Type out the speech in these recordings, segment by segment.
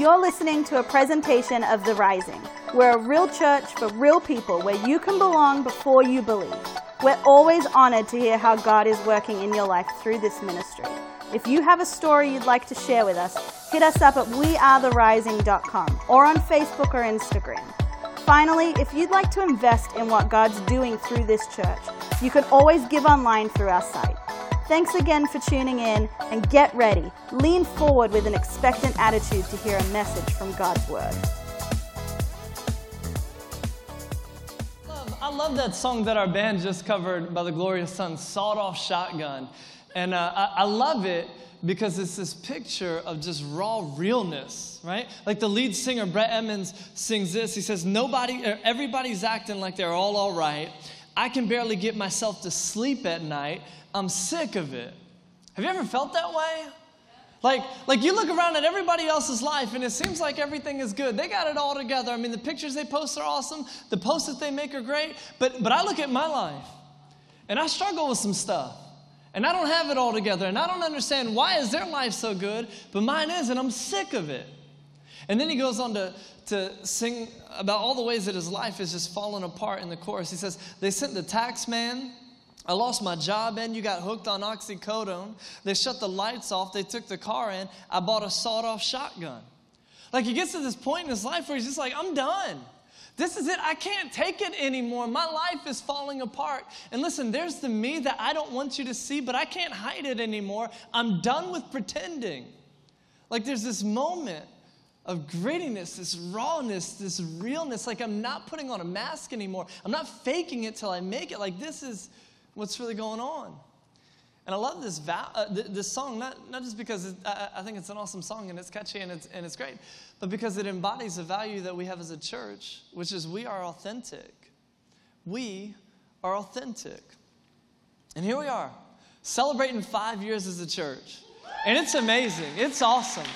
You're listening to a presentation of The Rising. We're a real church for real people where you can belong before you believe. We're always honored to hear how God is working in your life through this ministry. If you have a story you'd like to share with us, hit us up at wearetherising.com or on Facebook or Instagram. Finally, if you'd like to invest in what God's doing through this church, you can always give online through our site. Thanks again for tuning in and get ready. Lean forward with an expectant attitude to hear a message from God's Word. I love that song that our band just covered by the Glorious Sons, Sawed Off Shotgun. And uh, I, I love it because it's this picture of just raw realness, right? Like the lead singer, Brett Emmons, sings this. He says, Nobody, er, everybody's acting like they're all all right. I can barely get myself to sleep at night. I'm sick of it. Have you ever felt that way? Like, like you look around at everybody else's life and it seems like everything is good. They got it all together. I mean, the pictures they post are awesome. The posts that they make are great. But, but I look at my life and I struggle with some stuff. And I don't have it all together. And I don't understand why is their life so good, but mine is, and I'm sick of it. And then he goes on to, to sing about all the ways that his life is just falling apart in the chorus. He says, They sent the tax man. I lost my job and you got hooked on oxycodone. They shut the lights off. They took the car in. I bought a sawed off shotgun. Like he gets to this point in his life where he's just like, I'm done. This is it. I can't take it anymore. My life is falling apart. And listen, there's the me that I don't want you to see, but I can't hide it anymore. I'm done with pretending. Like there's this moment of grittiness, this rawness, this realness. Like I'm not putting on a mask anymore. I'm not faking it till I make it. Like this is what's really going on. And I love this, uh, this song, not, not just because I, I, think it's an awesome song and it's catchy and it's, and it's great, but because it embodies a value that we have as a church, which is we are authentic. We are authentic. And here we are, celebrating five years as a church. And it's amazing, it's awesome.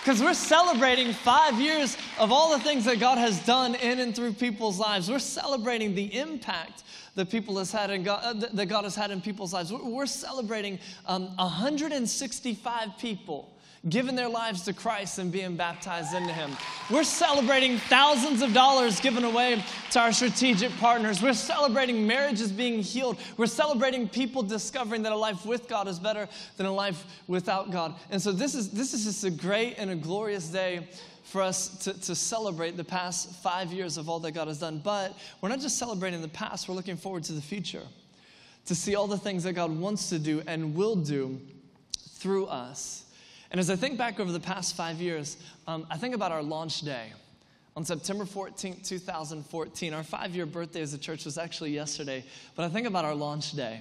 Because we're celebrating five years of all the things that God has done in and through people's lives. We're celebrating the impact that people has had in God, uh, that God has had in people's lives. We're, celebrating um, 165 people giving their lives to Christ and being baptized into Him. We're celebrating thousands of dollars given away to our strategic partners. We're celebrating marriages being healed. We're celebrating people discovering that a life with God is better than a life without God. And so this is this is just a great and a glorious day for us to, to celebrate the past five years of all that God has done. But we're not just celebrating the past, we're looking forward to the future, to see all the things that God wants to do and will do through us. And as I think back over the past five years, um, I think about our launch day. On September 14, 2014, our five year birthday as a church was actually yesterday, but I think about our launch day.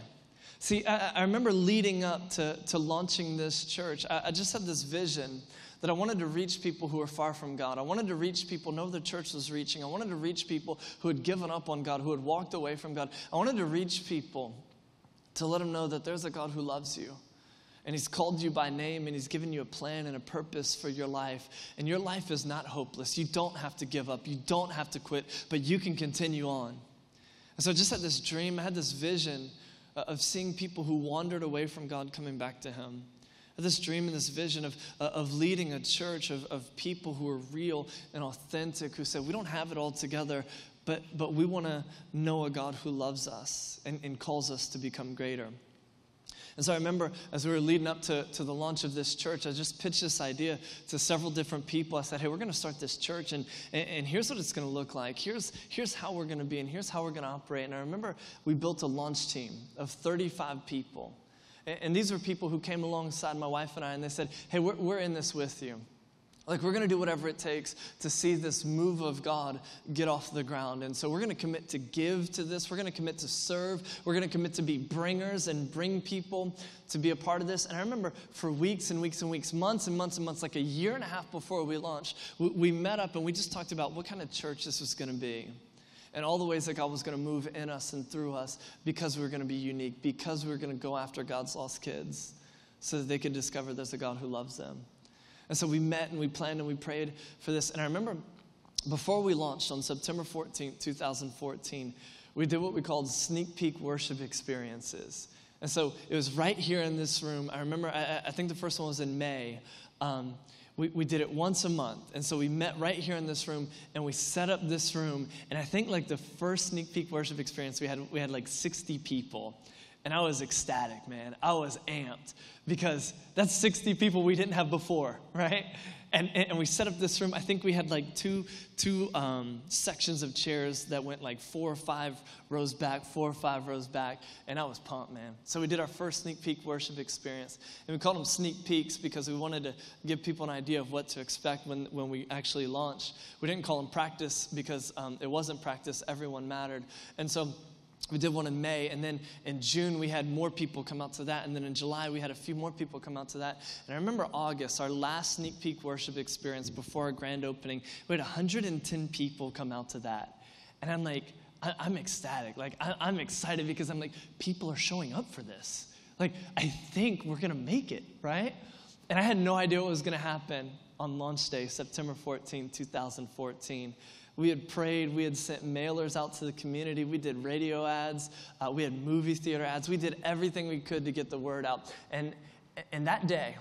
See, I, I remember leading up to, to launching this church, I, I just had this vision that I wanted to reach people who are far from God. I wanted to reach people, know the church was reaching. I wanted to reach people who had given up on God, who had walked away from God. I wanted to reach people to let them know that there's a God who loves you. And he's called you by name and he's given you a plan and a purpose for your life. And your life is not hopeless. You don't have to give up. You don't have to quit, but you can continue on. And so I just had this dream, I had this vision uh, of seeing people who wandered away from God coming back to him this dream and this vision of, uh, of leading a church of, of people who are real and authentic, who said, We don't have it all together, but, but we want to know a God who loves us and, and calls us to become greater. And so I remember as we were leading up to, to the launch of this church, I just pitched this idea to several different people. I said, hey, we're going to start this church, and, and, and here's what it's going to look like. Here's, here's how we're going to be, and here's how we're going to operate. And I remember we built a launch team of 35 people. And these were people who came alongside my wife and I, and they said, Hey, we're, we're in this with you. Like, we're going to do whatever it takes to see this move of God get off the ground. And so, we're going to commit to give to this. We're going to commit to serve. We're going to commit to be bringers and bring people to be a part of this. And I remember for weeks and weeks and weeks, months and months and months, like a year and a half before we launched, we, we met up and we just talked about what kind of church this was going to be and all the ways that God was going to move in us and through us because we were going to be unique, because we were going to go after God's lost kids so that they could discover there's a God who loves them. And so we met and we planned and we prayed for this. And I remember before we launched on September 14th, 2014, we did what we called sneak peek worship experiences. And so it was right here in this room. I remember, I, I think the first one was in May um, we, we did it once a month. And so we met right here in this room and we set up this room. And I think like the first sneak peek worship experience, we had, we had like 60 people. And I was ecstatic, man. I was amped because that's 60 people we didn't have before, right? And, and, we set up this room. I think we had like two, two um, sections of chairs that went like four or five rows back, four or five rows back. And I was pumped, man. So we did our first sneak peek worship experience. And we called them sneak peeks because we wanted to give people an idea of what to expect when, when we actually launched. We didn't call them practice because um, it wasn't practice, everyone mattered. And so we did one in May, and then in June we had more people come out to that, and then in July we had a few more people come out to that. And I remember August, our last sneak peek worship experience before our grand opening, we had 110 people come out to that. And I'm like, I, am ecstatic. Like, I, I'm excited because I'm like, people are showing up for this. Like, I think we're gonna make it, right? And I had no idea what was gonna happen on launch day, September 14, 2014. We had prayed. We had sent mailers out to the community. We did radio ads. Uh, we had movie theater ads. We did everything we could to get the word out. And, and that day,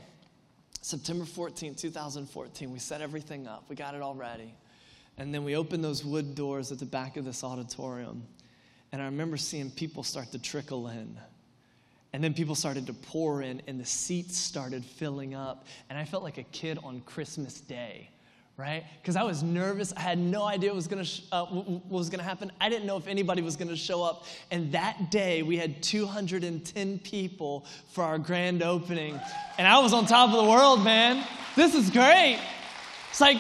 September 14, 2014, we set everything up. We got it all ready. And then we opened those wood doors at the back of this auditorium. And I remember seeing people start to trickle in. And then people started to pour in, and the seats started filling up. And I felt like a kid on Christmas Day right? Because I was nervous. I had no idea what was going sh- uh, to happen. I didn't know if anybody was going to show up. And that day, we had 210 people for our grand opening. And I was on top of the world, man. This is great. It's like,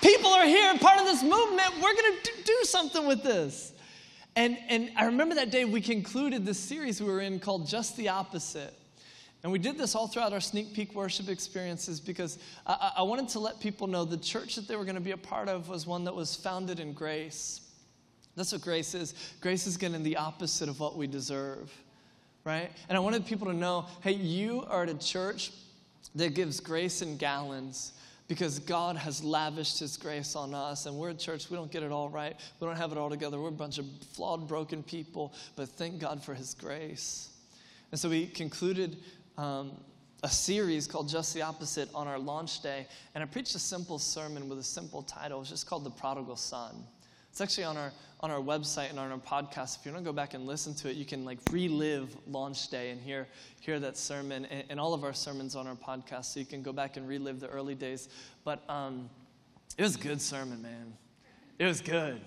people are here, part of this movement. We're going to do something with this. And, and I remember that day we concluded this series we were in called Just the Opposite. And we did this all throughout our sneak peek worship experiences because I, I wanted to let people know the church that they were going to be a part of was one that was founded in grace. That's what grace is. Grace is getting the opposite of what we deserve, right? And I wanted people to know hey, you are at a church that gives grace in gallons because God has lavished His grace on us. And we're a church, we don't get it all right. We don't have it all together. We're a bunch of flawed, broken people, but thank God for His grace. And so we concluded um, a series called Just the Opposite on our launch day, and I preached a simple sermon with a simple title. It's just called The Prodigal Son. It's actually on our on our website and on our podcast. If you want to go back and listen to it, you can like relive launch day and hear hear that sermon and, and all of our sermons on our podcast. So you can go back and relive the early days. But um, it was a good sermon, man. It was good.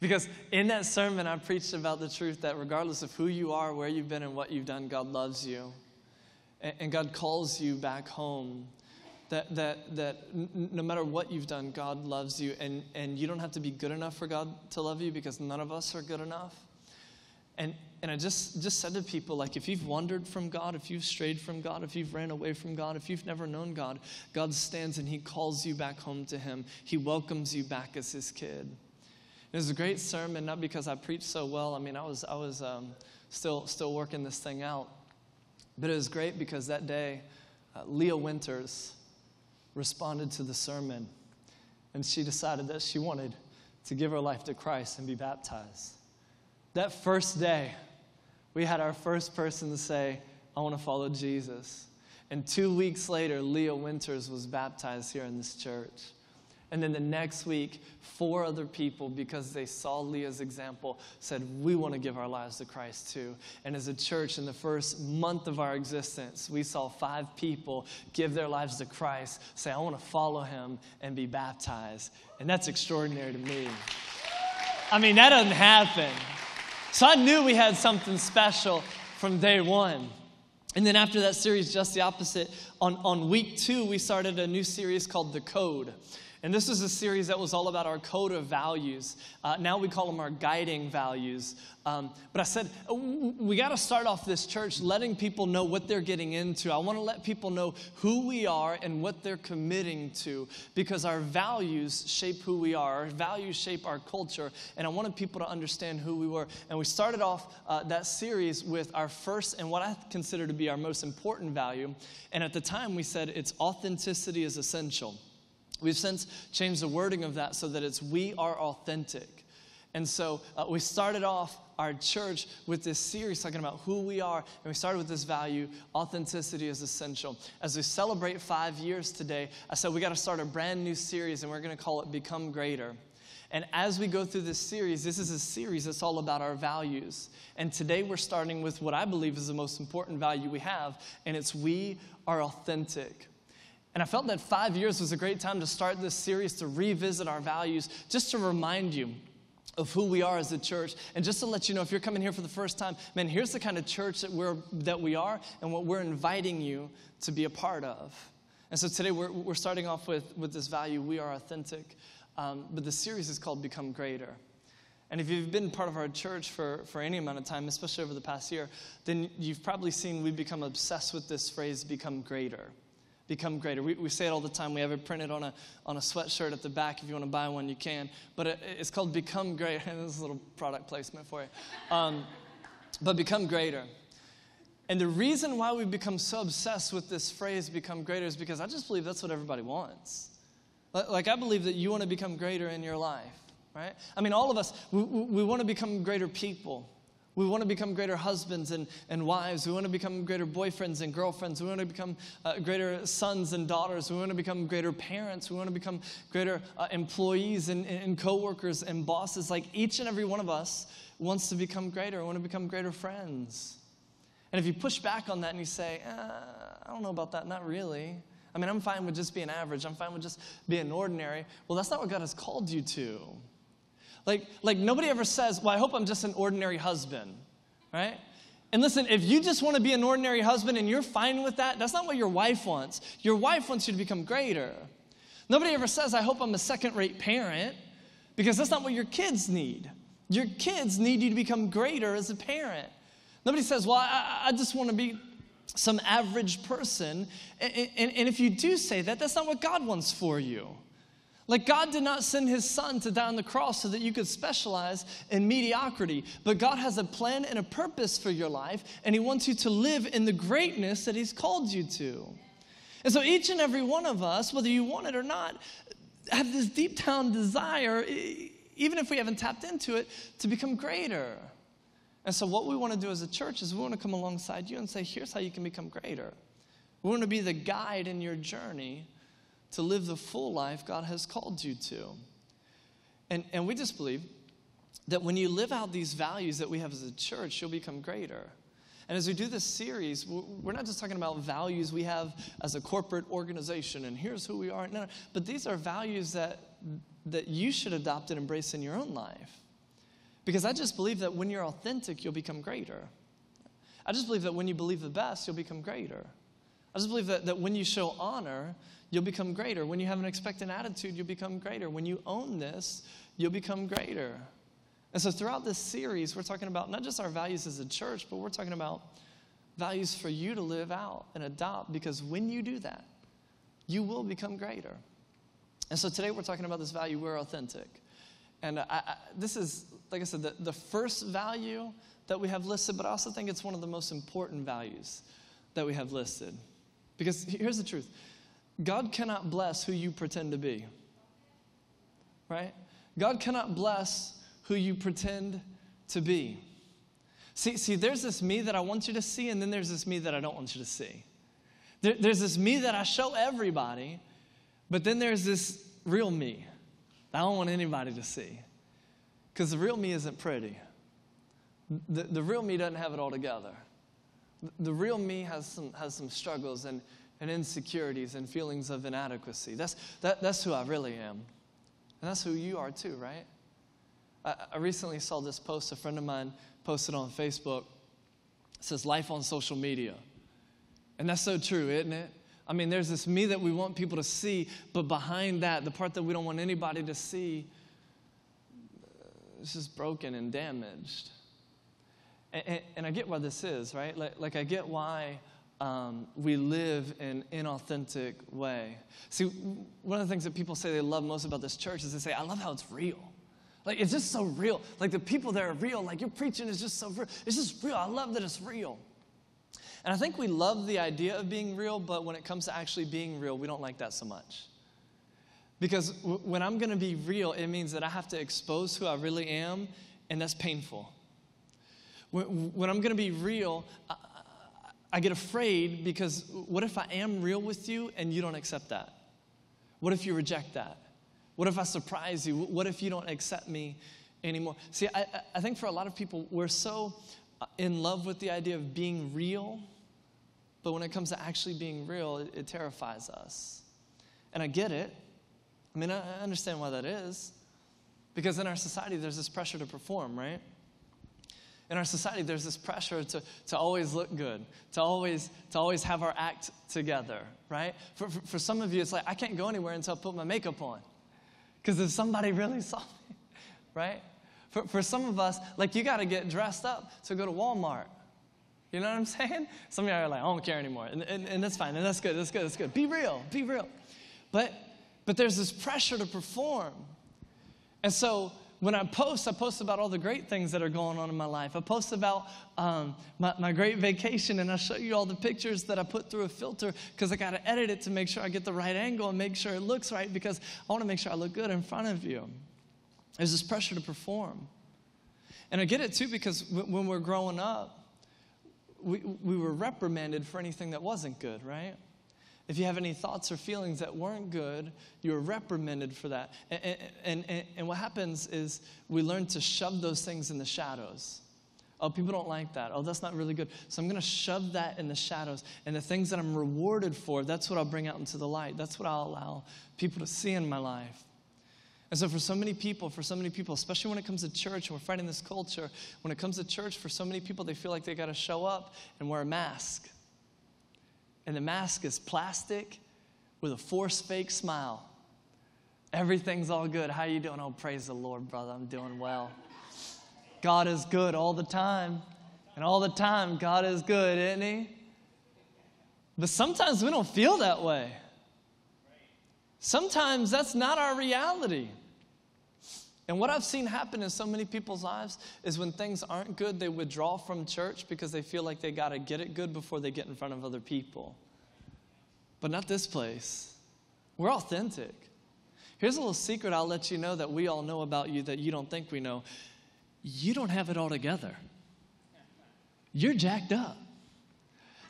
Because in that sermon, I preached about the truth that regardless of who you are, where you've been, and what you've done, God loves you and God calls you back home, that, that, that no matter what you've done, God loves you. And, and you don't have to be good enough for God to love you because none of us are good enough. And, and I just, just said to people, like, if you've wandered from God, if you've strayed from God, if you've ran away from God, if you've never known God, God stands and He calls you back home to Him. He welcomes you back as His kid. It was a great sermon, not because I preached so well. I mean, I was, I was um, still, still working this thing out. But it was great because that day, uh, Leah Winters responded to the sermon and she decided that she wanted to give her life to Christ and be baptized. That first day, we had our first person to say, I want to follow Jesus. And two weeks later, Leah Winters was baptized here in this church. And then the next week, four other people, because they saw Leah's example, said, We want to give our lives to Christ too. And as a church, in the first month of our existence, we saw five people give their lives to Christ, say, I want to follow him and be baptized. And that's extraordinary to me. I mean, that doesn't happen. So I knew we had something special from day one. And then after that series, just the opposite, on, on week two, we started a new series called The Code. And this is a series that was all about our code of values. Uh, now we call them our guiding values. Um, but I said, uh, we got to start off this church letting people know what they're getting into. I want to let people know who we are and what they're committing to because our values shape who we are. Our values shape our culture. And I wanted people to understand who we were. And we started off uh, that series with our first and what I consider to be our most important value. And at the time, we said it's authenticity is essential. We've since changed the wording of that so that it's we are authentic. And so uh, we started off our church with this series talking about who we are. And we started with this value authenticity is essential. As we celebrate five years today, I said we got to start a brand new series, and we're going to call it Become Greater. And as we go through this series, this is a series that's all about our values. And today we're starting with what I believe is the most important value we have, and it's we are authentic. And I felt that five years was a great time to start this series to revisit our values, just to remind you of who we are as a church. And just to let you know, if you're coming here for the first time, man, here's the kind of church that, we're, that we are and what we're inviting you to be a part of. And so today we're, we're starting off with, with this value we are authentic. Um, but the series is called Become Greater. And if you've been part of our church for, for any amount of time, especially over the past year, then you've probably seen we've become obsessed with this phrase, become greater. Become greater. We, we say it all the time. We have it printed on a, on a sweatshirt at the back. If you want to buy one, you can. But it, it's called Become Greater. this is a little product placement for you. Um, but become greater. And the reason why we become so obsessed with this phrase, become greater, is because I just believe that's what everybody wants. Like, I believe that you want to become greater in your life, right? I mean, all of us, we, we want to become greater people. We want to become greater husbands and, and wives. We want to become greater boyfriends and girlfriends. We want to become uh, greater sons and daughters. We want to become greater parents. We want to become greater uh, employees and, and coworkers and bosses. Like each and every one of us wants to become greater. We want to become greater friends. And if you push back on that and you say, uh, I don't know about that, not really. I mean, I'm fine with just being average. I'm fine with just being ordinary. Well, that's not what God has called you to. Like, like nobody ever says, Well, I hope I'm just an ordinary husband, right? And listen, if you just want to be an ordinary husband and you're fine with that, that's not what your wife wants. Your wife wants you to become greater. Nobody ever says, I hope I'm a second rate parent, because that's not what your kids need. Your kids need you to become greater as a parent. Nobody says, Well, I, I just want to be some average person. And, and, and, if you do say that, that's not what God wants for you. Like, God did not send his son to die on the cross so that you could specialize in mediocrity, but God has a plan and a purpose for your life, and he wants you to live in the greatness that he's called you to. And so, each and every one of us, whether you want it or not, have this deep down desire, even if we haven't tapped into it, to become greater. And so, what we want to do as a church is we want to come alongside you and say, here's how you can become greater. We want to be the guide in your journey to live the full life God has called you to. And, and we just believe that when you live out these values that we have as a church, you'll become greater. And as we do this series, we're not just talking about values we have as a corporate organization and here's who we are. No, no, but these are values that, that you should adopt and embrace in your own life. Because I just believe that when you're authentic, you'll become greater. I just believe that when you believe the best, you'll become greater. I just believe that, that when you show honor, you'll become greater. When you have an expectant attitude, you'll become greater. When you own this, you'll become greater. And so throughout this series, we're talking about not just our values as a church, but we're talking about values for you to live out and adopt because when you do that, you will become greater. And so today we're talking about this value we're authentic. And I, I, this is, like I said, the, the first value that we have listed, but I also think it's one of the most important values that we have listed. Because here's the truth God cannot bless who you pretend to be, right? God cannot bless who you pretend to be. See, see, there's this me that I want you to see, and then there's this me that I don't want you to see. There, there's this me that I show everybody, but then there's this real me that I don't want anybody to see. Because the real me isn't pretty. The, the real me doesn't have it all together. The real me has some, has some struggles and, and insecurities and feelings of inadequacy. That's, that, that's who I really am. And that's who you are too, right? I, I recently saw this post a friend of mine posted on Facebook. It says, Life on social media. And that's so true, isn't it? I mean, there's this me that we want people to see, but behind that, the part that we don't want anybody to see, uh, it's just broken and damaged. And, and, and I get why this is, right? Like, like I get why um, we live in an inauthentic way. See, one of the things that people say they love most about this church is they say, I love how it's real. Like, it's just so real. Like, the people there are real. Like, your preaching is just so real. It's just real. I love that it's real. And I think we love the idea of being real, but when it comes to actually being real, we don't like that so much. Because w- when I'm going to be real, it means that I have to expose who I really am, and that's painful. When, when I'm going to be real, I, I get afraid because what if I am real with you and you don't accept that? What if you reject that? What if I surprise you? What if you don't accept me anymore? See, I, I think for a lot of people, we're so uh, in love with the idea of being real, but when it comes to actually being real, it, it terrifies us. And I get it. I mean, I, I understand why that is. Because in our society, there's this pressure to perform, right? In our society there's this pressure to, to always look good to always to always have our act together right? For, for, for some of you it's like i can't go anywhere until i put my makeup on because if somebody really saw me right? For, for some of us like you got to get dressed up to go to walmart. You know what i'm saying? Some of you are like i don't care anymore and, and, and that's fine and that's good that's good that's good. Be real be real. But but there's this pressure to perform. And so when I post, I post about all the great things that are going on in my life. I post about um, my, my great vacation, and I show you all the pictures that I put through a filter because I got to edit it to make sure I get the right angle and make sure it looks right because I want to make sure I look good in front of you. There's this pressure to perform. And I get it too because when we're growing up, we, we were reprimanded for anything that wasn't good, right? If you have any thoughts or feelings that weren't good, you're reprimanded for that. And, and, and, and, what happens is we learn to shove those things in the shadows. Oh, people don't like that. Oh, that's not really good. So I'm going to shove that in the shadows. And the things that I'm rewarded for, that's what I'll bring out into the light. That's what I'll allow people to see in my life. And so, for so many people, for so many people, especially when it comes to church, we're fighting this culture, when it comes to church, for so many people, they feel like they got to show up and wear a mask and the mask is plastic with a forced fake smile. Everything's all good. How you doing? Oh, praise the Lord, brother. I'm doing well. God is good all the time. And all the time, God is good, isn't He? But sometimes we don't feel that way. Sometimes that's not our reality. And what I've seen happen in so many people's lives is when things aren't good, they withdraw from church because they feel like they got to get it good before they get in front of other people. But not this place. We're authentic. Here's a little secret I'll let you know that we all know about you that you don't think we know. You don't have it all together. You're jacked up.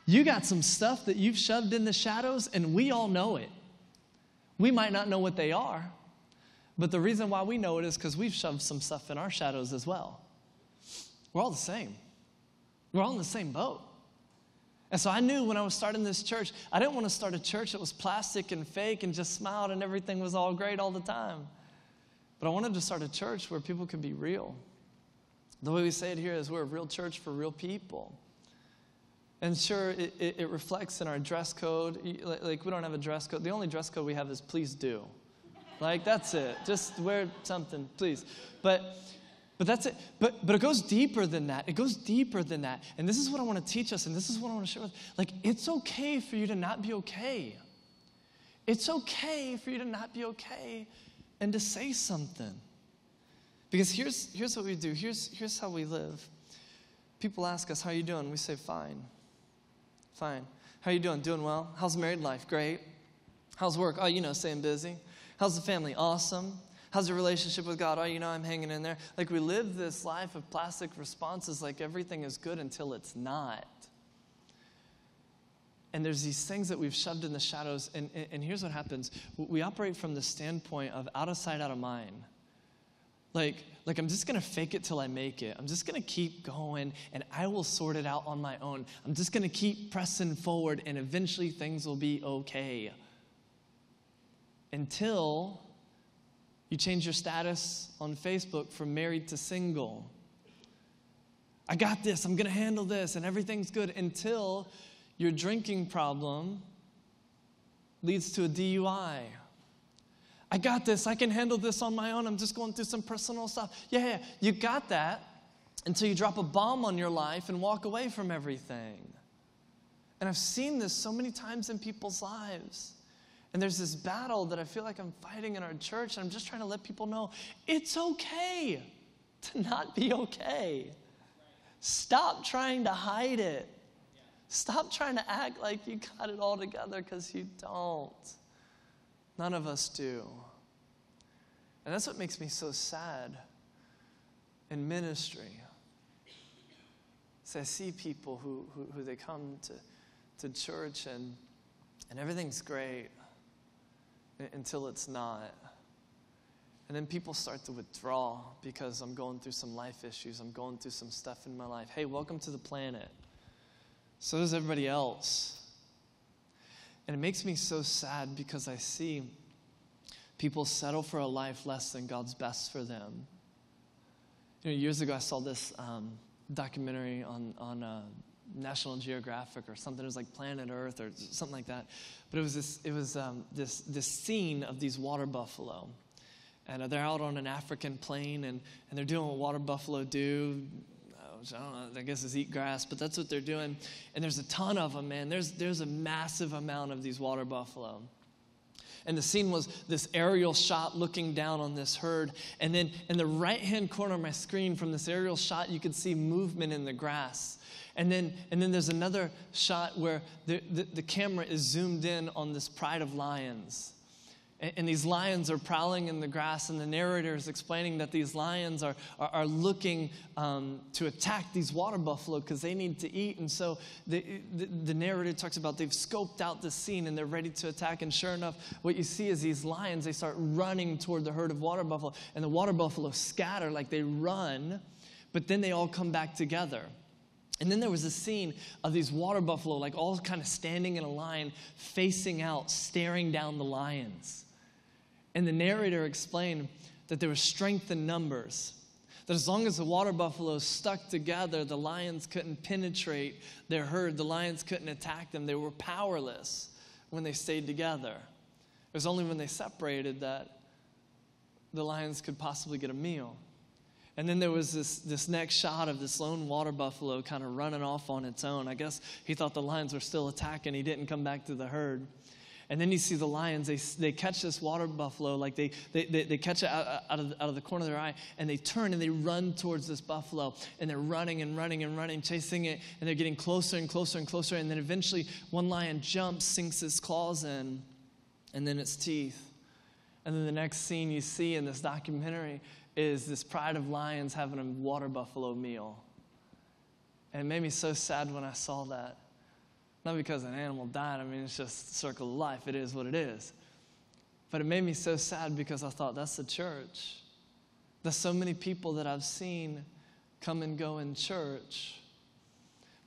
You got some stuff that you've shoved in the shadows, and we all know it. We might not know what they are, but the reason why we know it is because we've shoved some stuff in our shadows as well. We're all the same. We're all in the same boat. And so I knew when I was starting this church, I didn't want to start a church that was plastic and fake and just smiled and everything was all great all the time. But I wanted to start a church where people could be real. The way we say it here is we're a real church for real people. And sure, it, it, it reflects in our dress code. Like, we don't have a dress code. The only dress code we have is please do. Like, that's it. Just wear something, please. But, but that's it. But, but it goes deeper than that. It goes deeper than that. And this is what I want to teach us, and this is what I want to share with. Like, it's okay for you to not be okay. It's okay for you to not be okay and to say something. Because here's, here's what we do. Here's, here's how we live. People ask us, how you doing? We say, fine. Fine. How you doing? Doing well? How's married life? Great. How's work? Oh, you know, staying busy. How's the family? Awesome. How's your relationship with God? Oh, you know, I'm hanging in there. Like we live this life of plastic responses, like everything is good until it's not. And there's these things that we've shoved in the shadows. And, and here's what happens we operate from the standpoint of out of sight, out of mind. Like, like I'm just gonna fake it till I make it. I'm just gonna keep going and I will sort it out on my own. I'm just gonna keep pressing forward and eventually things will be okay until you change your status on Facebook from married to single. I got this, I'm to handle this, and everything's good until your drinking problem leads to a DUI. I got this, I can handle this on my own, I'm just going through some personal stuff. Yeah, yeah, you got that until you drop a bomb on your life and walk away from everything. And I've seen this so many times in people's lives. And there's this battle that I feel like I'm fighting in our church, and I'm just trying to let people know it's okay to not be okay. Stop trying to hide it. Stop trying to act like you got it all together because you don't. None of us do. And that's what makes me so sad in ministry. So I see people who, who, who they come to, to church and, and everything's great until it's not. And then people start to withdraw because I'm going through some life issues. I'm going through some stuff in my life. Hey, welcome to the planet. So does everybody else. And it makes me so sad because I see people settle for a life less than God's best for them. You know, years ago, I saw this um, documentary on, on uh, National Geographic or something. It was like Planet Earth or something like that. But it was this, it was, um, this, this scene of these water buffalo. And uh, they're out on an African plain and, and they're doing what water buffalo do. I don't know, I guess is eat grass, but that's what they're doing. And there's a ton of them, man. There's, there's a massive amount of these water buffalo. And the scene was this aerial shot looking down on this herd. And then in the right hand corner of my screen, from this aerial shot, you could see movement in the grass. And then, and then there's another shot where the, the, the camera is zoomed in on this pride of lions. And, these lions are prowling in the grass, and the narrator is explaining that these lions are, are, are looking um, to attack these water buffalo because they need to eat. And so the, the, the, narrator talks about they've scoped out the scene and they're ready to attack. And sure enough, what you see is these lions, they start running toward the herd of water buffalo, and the water buffalo scatter like they run, but then they all come back together. And then there was a scene of these water buffalo, like all kind of standing in a line, facing out, staring down the lions. And the narrator explained that there was strength in numbers. That as long as the water buffaloes stuck together, the lions couldn't penetrate their herd. The lions couldn't attack them. They were powerless when they stayed together. It was only when they separated that the lions could possibly get a meal. And then there was this, this next shot of this lone water buffalo kind of running off on its own. I guess he thought the lions were still attacking. He didn't come back to the herd. And then you see the lions, they, they catch this water buffalo, like they, they, they, they catch it out, out, of, out of the corner of their eye, and they turn and they run towards this buffalo. And they're running and running and running, chasing it, and they're getting closer and closer and closer. And then eventually, one lion jumps, sinks his claws in, and then its teeth. And then the next scene you see in this documentary is this pride of lions having a water buffalo meal. And it made me so sad when I saw that. Not because an animal died, I mean, it's just circle of life. It is what it is. But it made me so sad because I thought, that's the church. There's so many people that I've seen come and go in church.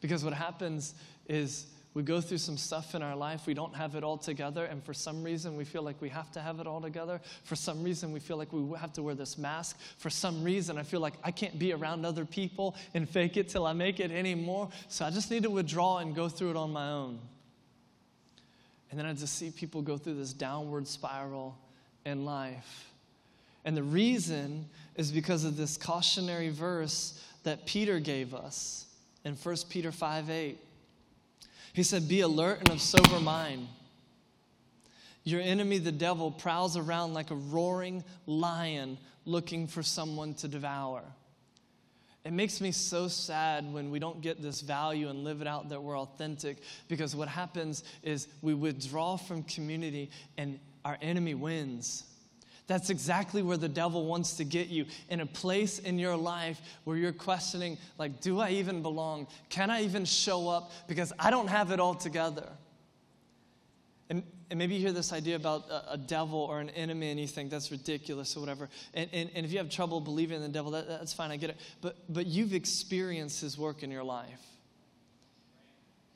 Because what happens is we go through some stuff in our life, we don't have it all together, and for some reason we feel like we have to have it all together. For some reason we feel like we have to wear this mask. For some reason I feel like I can't be around other people and fake it till I make it anymore. So I just need to withdraw and go through it on my own. And then I just see people go through this downward spiral in life. And the reason is because of this cautionary verse that Peter gave us in 1 Peter 5 8. He said, Be alert and of sober mind. Your enemy, the devil, prowls around like a roaring lion looking for someone to devour. It makes me so sad when we don't get this value and live it out that we're authentic because what happens is we withdraw from community and our enemy wins. That's exactly where the devil wants to get you in a place in your life where you're questioning, like, do I even belong? Can I even show up? Because I don't have it all together. And, and maybe you hear this idea about a, a, devil or an enemy and you think that's ridiculous or whatever. And, and, and if you have trouble believing in the devil, that, that's fine, I get it. But, but you've experienced his work in your life.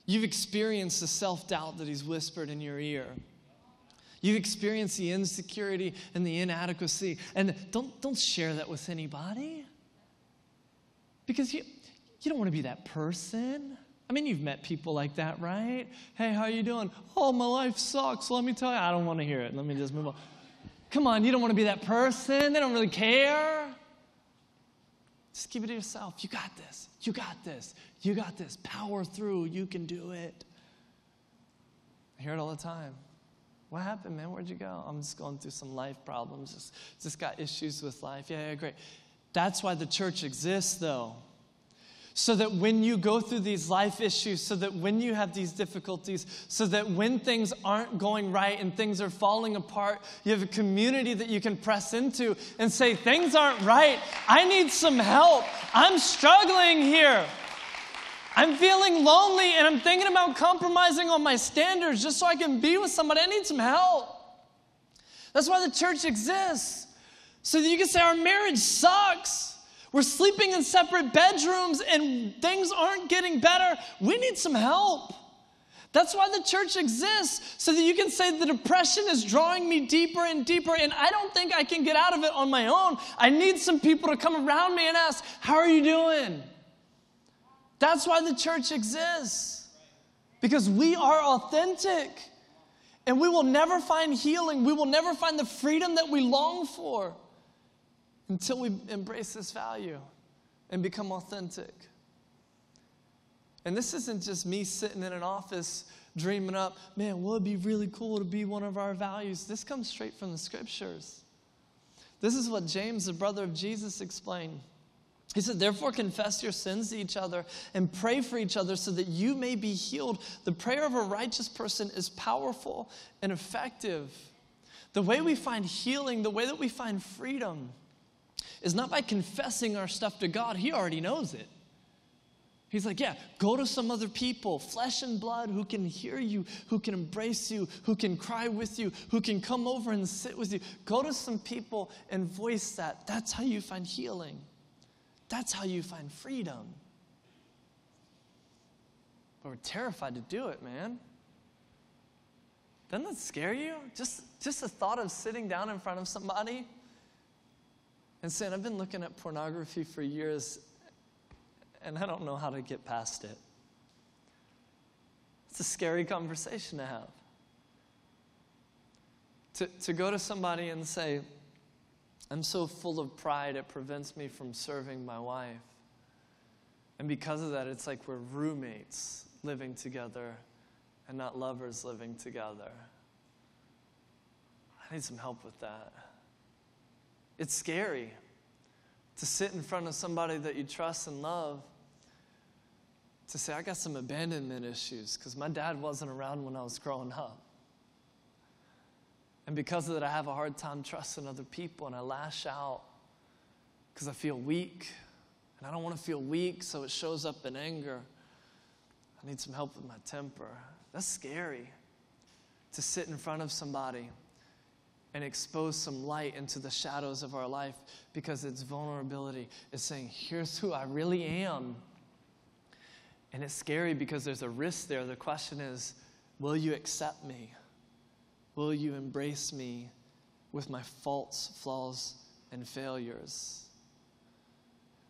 You've experienced the self doubt that he's whispered in your ear. You've experienced the insecurity and the inadequacy. And don't, don't share that with anybody. Because you, you don't want to be that person. I mean, you've met people like that, right? Hey, how you doing? Oh, my life sucks. Let me tell you. I don't want to hear it. Let me just move on. Come on, you don't want to be that person. They don't really care. Just keep it to yourself. You got this. You got this. You got this. Power through. You can do it. I hear it all the time. What happened, man? Where'd you go? I'm just going through some life problems. Just, just got issues with life. Yeah, yeah, great. That's why the church exists, though. So that when you go through these life issues, so that when you have these difficulties, so that when things aren't going right and things are falling apart, you have a community that you can press into and say, Things aren't right. I need some help. I'm struggling here. I'm feeling lonely and I'm thinking about compromising on my standards just so I can be with somebody. I need some help. That's why the church exists. So that you can say our marriage sucks. We're sleeping in separate bedrooms and things aren't getting better. We need some help. That's why the church exists, so that you can say the depression is drawing me deeper and deeper, and I don't think I can get out of it on my own. I need some people to come around me and ask, How are you doing? That's why the church exists, because we are authentic. And we will never find healing, we will never find the freedom that we long for until we embrace this value and become authentic. And this isn't just me sitting in an office dreaming up, man, would it be really cool to be one of our values? This comes straight from the scriptures. This is what James, the brother of Jesus, explained. He said, Therefore, confess your sins to each other and pray for each other so that you may be healed. The prayer of a righteous person is powerful and effective. The way we find healing, the way that we find freedom, is not by confessing our stuff to God, He already knows it. He's like, yeah, go to some other people, flesh and blood, who can hear you, who can embrace you, who can cry with you, who can come over and sit with you. Go to some people and voice that. That's how you find healing. That's how you find freedom. But we're terrified to do it, man. Doesn't that scare you? Just, just the thought of sitting down in front of somebody and saying, I've been looking at pornography for years and I don't know how to get past it. It's a scary conversation to have. To, to go to somebody and say, I'm so full of pride, it prevents me from serving my wife. And because of that, it's like we're roommates living together and not lovers living together. I need some help with that. It's scary to sit in front of somebody that you trust and love to say, I got some abandonment issues because my dad wasn't around when I was growing up. And because of that, I have a hard time trusting other people and I lash out because I feel weak. And I don't want to feel weak, so it shows up in anger. I need some help with my temper. That's scary to sit in front of somebody and expose some light into the shadows of our life because it's vulnerability. It's saying, here's who I really am. And it's scary because there's a risk there. The question is will you accept me? Will you embrace me with my faults, flaws, and failures?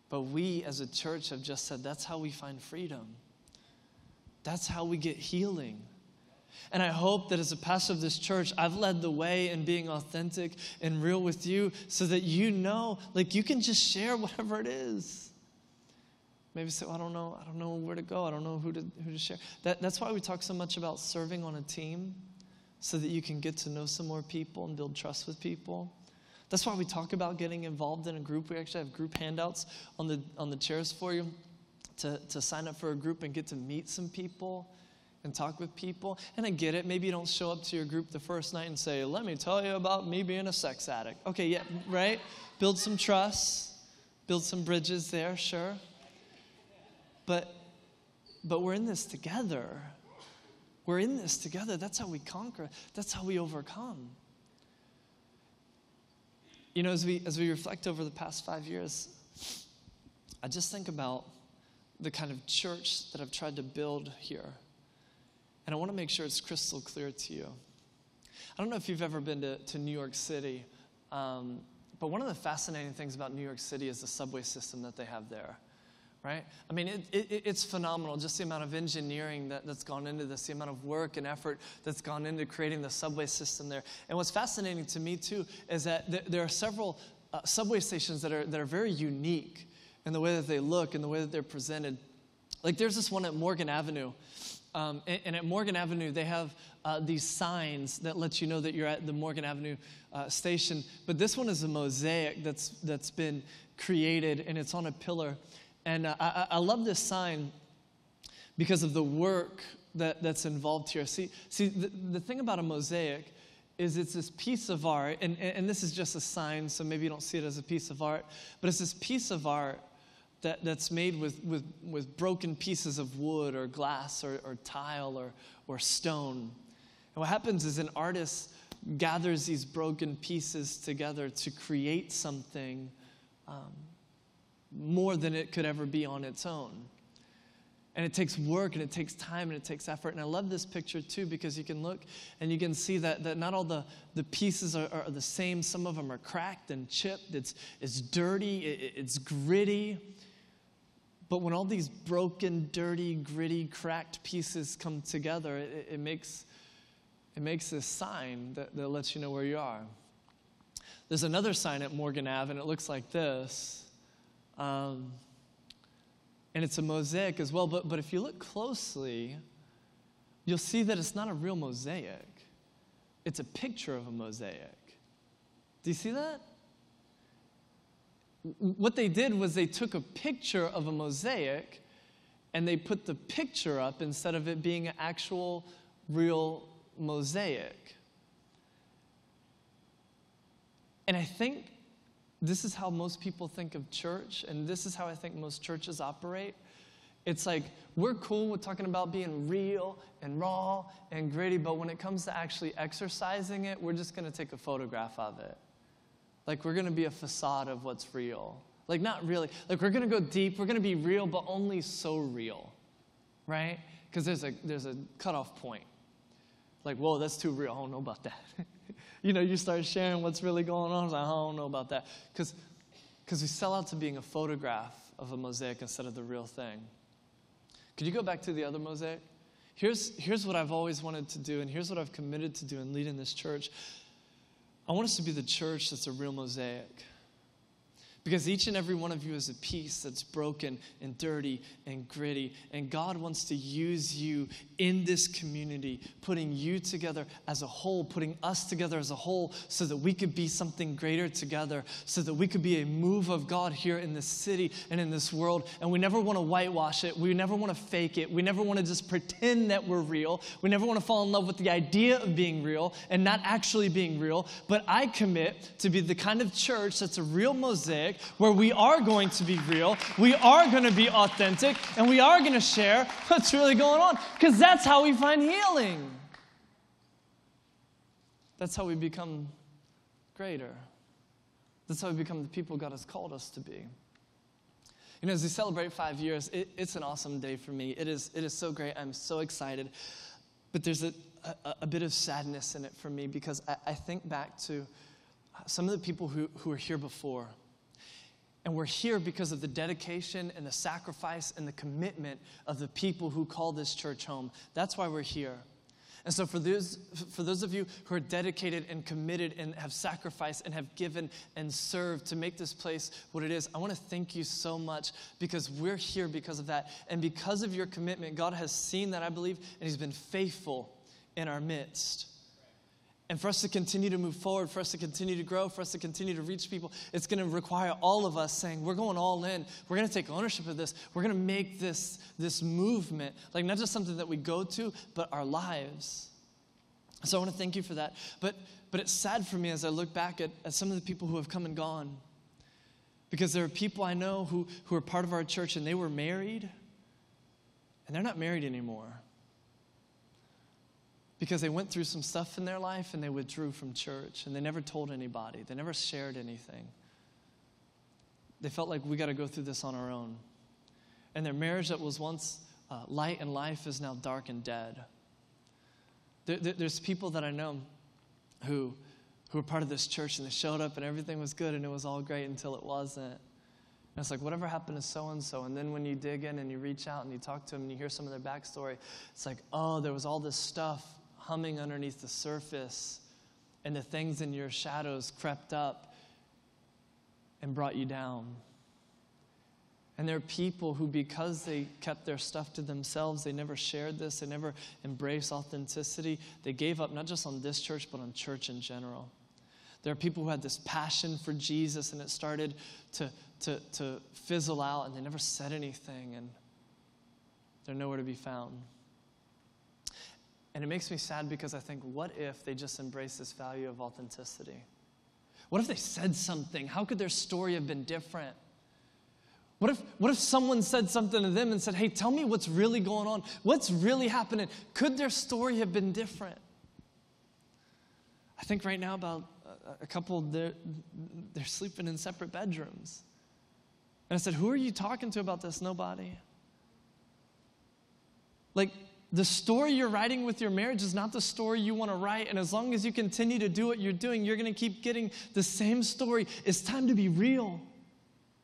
But we as a church have just said that's how we find freedom. That's how we get healing. And I hope that as a pastor of this church, I've led the way in being authentic and real with you so that you know, like, you can just share whatever it is. Maybe say, well, I don't know, I don't know where to go. I don't know who to, who to share. That, that's why we talk so much about serving on a team, so that you can get to know some more people and build trust with people. That's why we talk about getting involved in a group. We actually have group handouts on the, on the chairs for you to, to sign up for a group and get to meet some people and talk with people. And I get it. Maybe you don't show up to your group the first night and say, let me tell you about me being a sex addict. Okay, yeah, right? Build some trust, build some bridges there, sure. But, but we're in this together. We're in this together. That's how we conquer, that's how we overcome. You know, as we, as we reflect over the past five years, I just think about the kind of church that I've tried to build here. And I want to make sure it's crystal clear to you. I don't know if you've ever been to, to New York City, um, but one of the fascinating things about New York City is the subway system that they have there right? I mean, it, it, it's phenomenal, just the amount of engineering that, that's gone into this, the amount of work and effort that's gone into creating the subway system there. And what's fascinating to me, too, is that th- there are several uh, subway stations that are, that are very unique in the way that they look and the way that they're presented. Like, there's this one at Morgan Avenue. Um, and, and, at Morgan Avenue, they have uh, these signs that let you know that you're at the Morgan Avenue uh, station. But this one is a mosaic that's, that's been created, and it's on a pillar. And uh, I, I love this sign because of the work that, that's involved here. See, see the, the thing about a mosaic is it's this piece of art, and, and this is just a sign, so maybe you don't see it as a piece of art, but it's this piece of art that, that's made with, with, with broken pieces of wood or glass or, or tile or, or stone. And what happens is an artist gathers these broken pieces together to create something um, more than it could ever be on its own. And it takes work and it takes time and it takes effort. And I love this picture too because you can look and you can see that, that not all the, the pieces are, are the same. Some of them are cracked and chipped. It's, it's dirty, it, it's gritty. But when all these broken, dirty, gritty, cracked pieces come together, it, it makes, it makes this sign that, that lets you know where you are. There's another sign at Morgan Ave, and it looks like this. Um, and it's a mosaic as well. But, but if you look closely, you'll see that it's not a real mosaic, it's a picture of a mosaic. Do you see that? what they did was they took a picture of a mosaic and they put the picture up instead of it being an actual, real mosaic. And I think this is how most people think of church, and this is how I think most churches operate. It's like we're cool with talking about being real and raw and gritty, but when it comes to actually exercising it, we're just going to take a photograph of it. Like we're going to be a facade of what's real. Like not really. Like we're going to go deep. We're going to be real, but only so real. Right? Because there's a there's a cutoff point. Like, whoa, that's too real. I don't know about that. you know, you start sharing what's really going on. I, like, I don't know about that. Because we sell out to being a photograph of a mosaic instead of the real thing. Could you go back to the other mosaic? Here's, here's what I've always wanted to do, and here's what I've committed to do in leading this church. I want us to be the church that's a real mosaic. Because each and every one of you is a piece that's broken and dirty and gritty. And God wants to use you in this community, putting you together as a whole, putting us together as a whole, so that we could be something greater together, so that we could be a move of God here in this city and in this world. And we never want to whitewash it. We never want to fake it. We never want to just pretend that we're real. We never want to fall in love with the idea of being real and not actually being real. But I commit to be the kind of church that's a real mosaic where we are going to be real, we are going to be authentic, and we are going to share what's really going on because that's how we find healing. That's how we become greater. That's how we become the people God has called us to be. You know, as we celebrate five years, it, it's an awesome day for me. It is, it is so great. I'm so excited. But there's a, a, a bit of sadness in it for me because I, I think back to some of the people who, who were here before and we're here because of the dedication and the sacrifice and the commitment of the people who call this church home. That's why we're here. And so, for those, for those of you who are dedicated and committed and have sacrificed and have given and served to make this place what it is, I want to thank you so much because we're here because of that. And because of your commitment, God has seen that, I believe, and He's been faithful in our midst. And for us to continue to move forward, for us to continue to grow, for us to continue to reach people, it's going to require all of us saying, we're going all in. We're going to take ownership of this. We're going to make this, this movement, like not just something that we go to, but our lives. So I want to thank you for that. But, but it's sad for me as I look back at, at some of the people who have come and gone. Because there are people I know who, who are part of our church and they were married, and they're not married anymore because they went through some stuff in their life and they withdrew from church and they never told anybody, they never shared anything. They felt like we got to go through this on our own. And their marriage that was once uh, light and life is now dark and dead. There, there, there's people that I know who, who were part of this church and they showed up and everything was good and it was all great until it wasn't. And it's like, whatever happened to so and so? And then when you dig in and you reach out and you talk to them and you hear some of their backstory, it's like, oh, there was all this stuff humming underneath the surface, and the things in your shadows crept up and brought you down. And there are people who, because they kept their stuff to themselves, they never shared this, they never embraced authenticity, they gave up not just on this church, but on church in general. There are people who had this passion for Jesus, and it started to, to, to fizzle out, and they never said anything, and they're nowhere to be found. And it makes me sad because I think, what if they just embraced this value of authenticity? What if they said something? How could their story have been different? What if, what if someone said something to them and said, Hey, tell me what's really going on? What's really happening? Could their story have been different? I think right now about a couple, they're, they're sleeping in separate bedrooms. And I said, Who are you talking to about this? Nobody. Like, the story you're writing with your marriage is not the story you want to write. And as long as you continue to do what you're doing, you're going to keep getting the same story. It's time to be real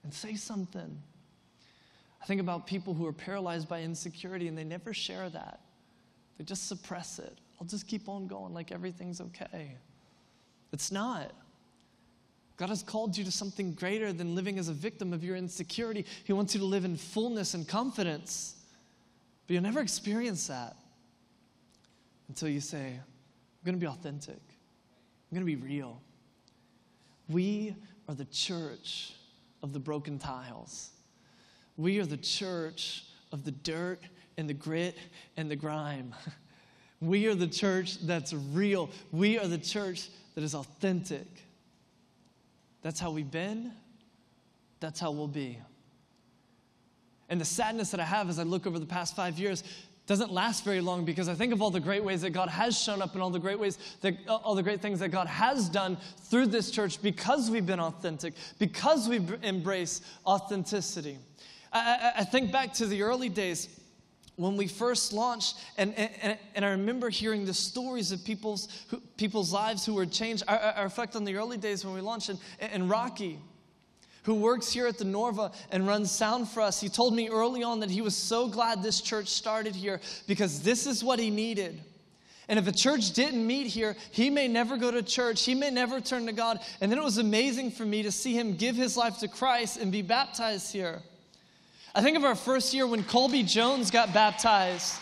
and say something. I think about people who are paralyzed by insecurity and they never share that, they just suppress it. I'll just keep on going like everything's okay. It's not. God has called you to something greater than living as a victim of your insecurity. He wants you to live in fullness and confidence. But you'll never experience that until you say, I'm going to be authentic, I'm going to be real. We are the church of the broken tiles. We are the church of the dirt and the grit and the grime. We are the church that's real. We are the church that is authentic. That's how we've been. That's how we'll be. And the sadness that I have as I look over the past five years doesn't last very long because I think of all the great ways that God has shown up and all the great ways that all the great things that God has done through this church because we've been authentic, because we embrace authenticity. I, I, I think back to the early days when we first launched, and, and, and I remember hearing the stories of people's, who, people's lives who were changed. I, I, reflect on the early days when we launched, and, and Rocky, who works here at the Norva and runs sound for us, he told me early on that he was so glad this church started here because this is what he needed. And if a church didn't meet here, he may never go to church. He may never turn to God. And then it was amazing for me to see him give his life to Christ and be baptized here. I think of our first year when Colby Jones got baptized.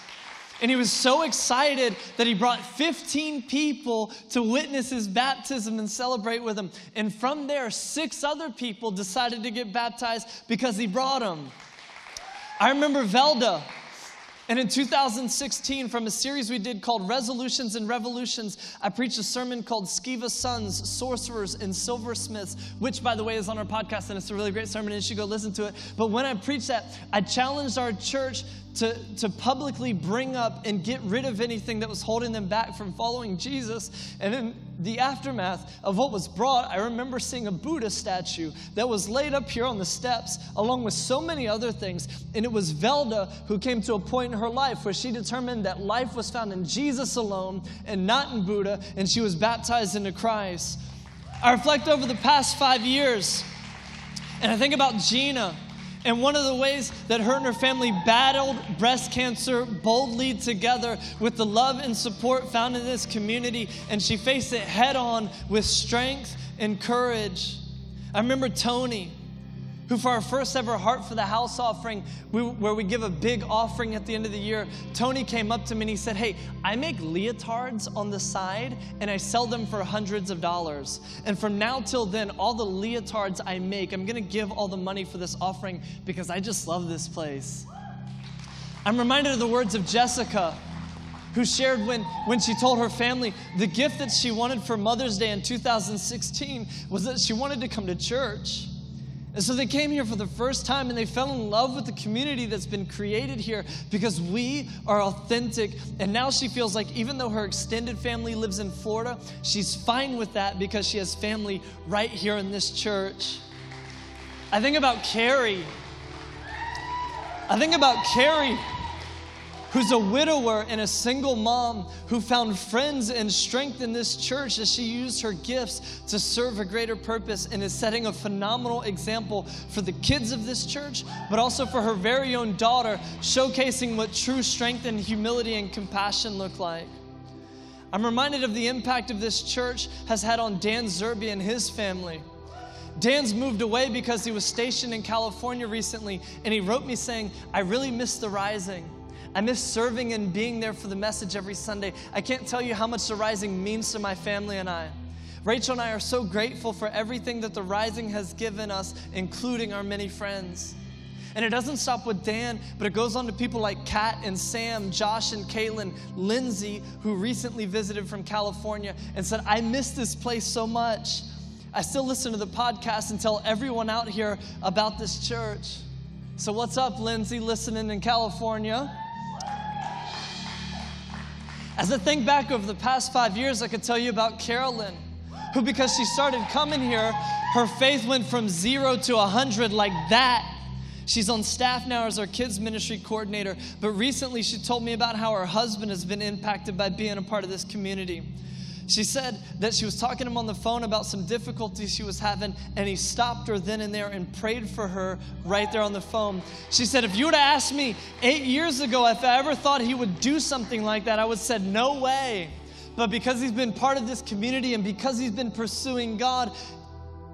And he was so excited that he brought 15 people to witness his baptism and celebrate with him. And from there, six other people decided to get baptized because he brought them. I remember Velda. And in 2016, from a series we did called Resolutions and Revolutions, I preached a sermon called Sceva Sons, Sorcerers, and Silversmiths, which, by the way, is on our podcast, and it's a really great sermon, and you should go listen to it. But when I preached that, I challenged our church to, to publicly bring up and get rid of anything that was holding them back from following Jesus. And in the aftermath of what was brought, I remember seeing a Buddha statue that was laid up here on the steps, along with so many other things. And it was Velda who came to a point in her life where she determined that life was found in Jesus alone and not in Buddha, and she was baptized into Christ. I reflect over the past five years, and I think about Gina and one of the ways that her and her family battled breast cancer boldly together with the love and support found in this community, and she faced it head on with strength and courage. I remember Tony who, for our first ever Heart for the House offering, we, where we give a big offering at the end of the year, Tony came up to me and he said, Hey, I make leotards on the side and I sell them for hundreds of dollars. And from now till then, all the leotards I make, I'm gonna give all the money for this offering because I just love this place. I'm reminded of the words of Jessica who shared when, when she told her family the gift that she wanted for Mother's Day in 2016 was that she wanted to come to church. And so they came here for the first time and they fell in love with the community that's been created here because we are authentic. And now she feels like even though her extended family lives in Florida, she's fine with that because she has family right here in this church. I think about Carrie. I think about Carrie who's a widower and a single mom who found friends and strength in this church as she used her gifts to serve a greater purpose and is setting a phenomenal example for the kids of this church, but also for her very own daughter, showcasing what true strength and humility and compassion look like. I'm reminded of the impact of this church has had on Dan Zerby and his family. Dan's moved away because he was stationed in California recently, and he wrote me saying, I really miss the rising. I miss serving and being there for the message every Sunday. I can't tell you how much the Rising means to my family and I. Rachel and I are so grateful for everything that the Rising has given us, including our many friends. And it doesn't stop with Dan, but it goes on to people like Kat and Sam, Josh and Caitlin, Lindsay, who recently visited from California and said, I miss this place so much. I still listen to the podcast and tell everyone out here about this church. So, what's up, Lindsay, listening in California? As I think back over the past five years, I could tell you about Carolyn, who, because she started coming here, her faith went from zero to a hundred like that. She's on staff now as our kids ministry coordinator, but recently she told me about how her husband has been impacted by being a part of this community. She said that she was talking to him on the phone about some difficulties she was having, and he stopped her then and there and prayed for her right there on the phone. She said, If you would have asked me eight years ago if I ever thought he would do something like that, I would have said, No way. But because he's been part of this community and because he's been pursuing God,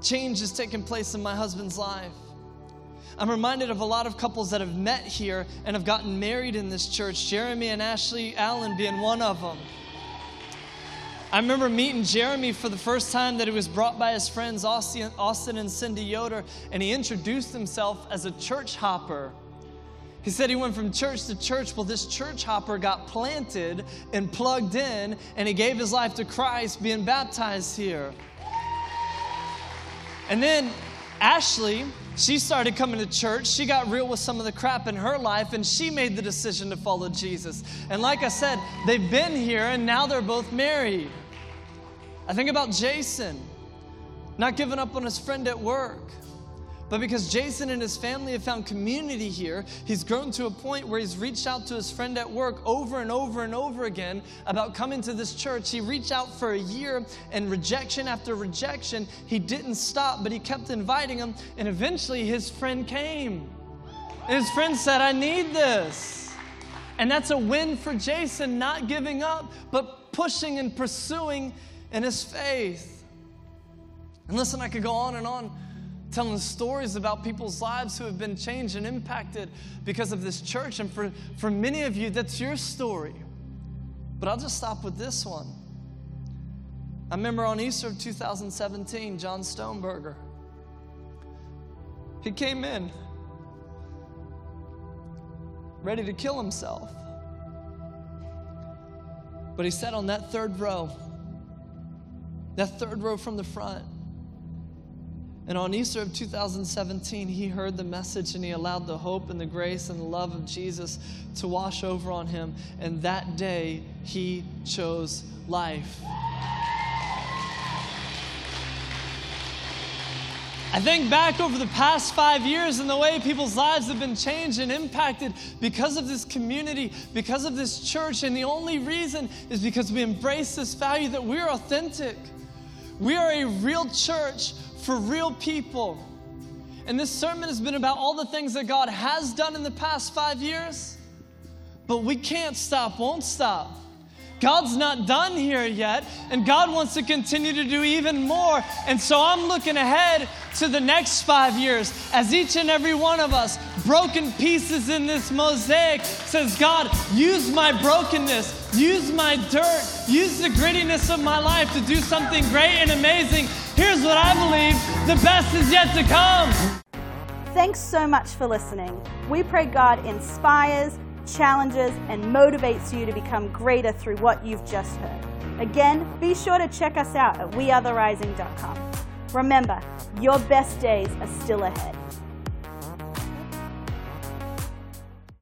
change has taken place in my husband's life. I'm reminded of a lot of couples that have met here and have gotten married in this church, Jeremy and Ashley Allen being one of them. I remember meeting Jeremy for the first time that he was brought by his friends Austin, Austin and Cindy Yoder, and he introduced himself as a church hopper. He said he went from church to church. Well, this church hopper got planted and plugged in, and he gave his life to Christ, being baptized here. And then Ashley, she started coming to church. She got real with some of the crap in her life, and she made the decision to follow Jesus. And like I said, they've been here, and now they're both married. I think about Jason not giving up on his friend at work. But because Jason and his family have found community here, he's grown to a point where he's reached out to his friend at work over and over and over again about coming to this church. He reached out for a year and rejection after rejection. He didn't stop, but he kept inviting him. And eventually his friend came. And his friend said, I need this. And that's a win for Jason, not giving up, but pushing and pursuing in his faith. And listen, I could go on and on telling stories about people's lives who have been changed and impacted because of this church. And for, for many of you, that's your story. But I'll just stop with this one. I remember on Easter of 2017, John Stoneberger. He came in ready to kill himself. But he sat on that third row, that third row from the front. And on Easter of 2017, he heard the message and he allowed the hope and the grace and the love of Jesus to wash over on him. And that day, he chose life. I think back over the past five years and the way people's lives have been changed and impacted because of this community, because of this church. And the only reason is because we embrace this value that we're authentic. We are a real church for real people. And this sermon has been about all the things that God has done in the past five years, but we can't stop, won't stop. God's not done here yet, and God wants to continue to do even more. And so I'm looking ahead to the next five years as each and every one of us, broken pieces in this mosaic, says, God, use my brokenness, use my dirt, use the grittiness of my life to do something great and amazing. Here's what I believe the best is yet to come. Thanks so much for listening. We pray God inspires challenges, and motivates you to become greater through what you've just heard. Again, be sure to check us out at wearetherising.com. Remember, your best days are still ahead.